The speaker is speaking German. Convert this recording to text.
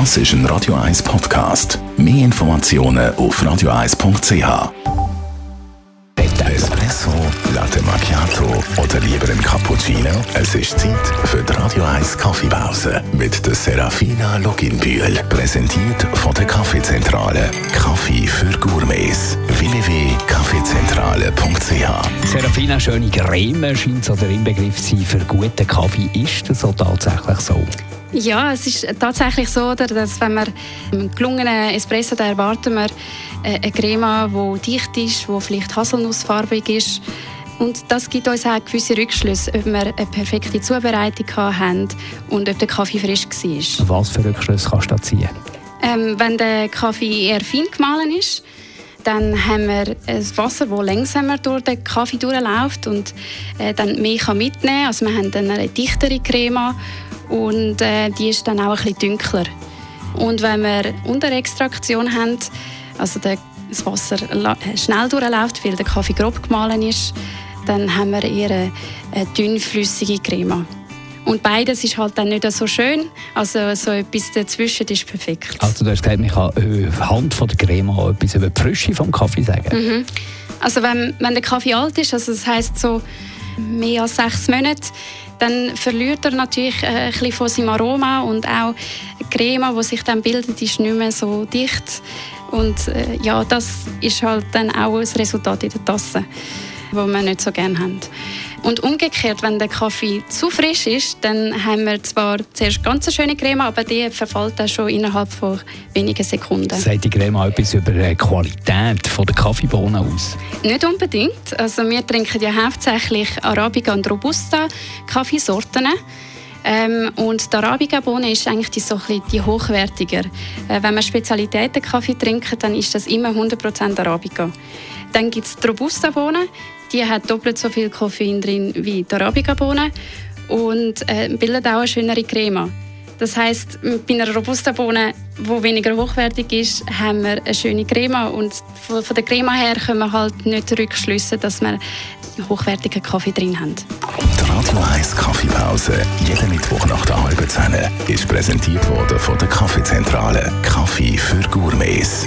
Das ist ein Radio 1 Podcast. Mehr Informationen auf radio1.ch. Espresso, Latte Macchiato oder lieber ein Cappuccino? Es ist Zeit für die Radio 1 Kaffeepause mit der Serafina Loginbühl. Präsentiert von der Kaffeezentrale. Kaffee für Gourmets. www.kaffeezentrale.ch Serafina, schöne Creme scheint so der Inbegriff sein für guten Kaffee. Ist das so tatsächlich so? Ja, es ist tatsächlich so, dass wenn wir einen gelungenen Espresso, da erwarten wir äh, eine Crema, die dicht ist, die vielleicht haselnussfarbig ist. Und das gibt uns auch gewisse Rückschlüsse, ob wir eine perfekte Zubereitung haben und ob der Kaffee frisch war. Was für Rückschlüsse kannst du da ziehen? Ähm, wenn der Kaffee eher fein gemahlen ist, dann haben wir ein Wasser, das langsamer durch den Kaffee durchläuft und äh, dann mehr kann mitnehmen kann. Also wir haben dann eine dichtere Crema und äh, die ist dann auch ein bisschen dunkler. Und wenn wir Unterextraktion haben, also das Wasser äh, schnell durchläuft, weil der Kaffee grob gemahlen ist, dann haben wir eher eine, eine dünnflüssige Crema. Und beides ist halt dann nicht so schön. Also so etwas dazwischen ist perfekt. Also du hast gesagt, ich kann anhand von der Crema etwas über die Frische vom Kaffee sagen. Mhm. Also wenn, wenn der Kaffee alt ist, also das heißt so mehr als sechs Monate, dann verliert er natürlich äh, ein bisschen von seinem Aroma und auch die Creme, die sich dann bildet, ist nicht mehr so dicht. Und äh, ja, das ist halt dann auch das Resultat in der Tasse, das wir nicht so gerne haben. Und umgekehrt, wenn der Kaffee zu frisch ist, dann haben wir zwar zuerst ganz eine schöne Creme, aber die verfällt dann schon innerhalb von wenigen Sekunden. Sagt die Creme auch etwas über die Qualität der Kaffeebohnen aus? Nicht unbedingt. Also wir trinken ja hauptsächlich Arabica und Robusta Kaffeesorten. Ähm, und die Arabica-Bohne ist eigentlich die, so die hochwertiger. Äh, wenn man Spezialitäten-Kaffee trinkt, dann ist das immer 100% Arabica. Dann gibt es die Robusta-Bohne. Die hat doppelt so viel Koffein drin wie die Arabica-Bohne und äh, bildet auch eine schönere Creme. Das heißt, bei einer Robusta-Bohne, die weniger hochwertig ist, haben wir eine schöne Creme und von, der Creme her können wir halt nicht rückschliessen, dass wir hochwertigen Kaffee drin haben. Die Radio 1 Kaffeepause, jeden Mittwoch nach der halben Zehn, ist präsentiert worden von der Kaffeezentrale. Kaffee für Gourmets.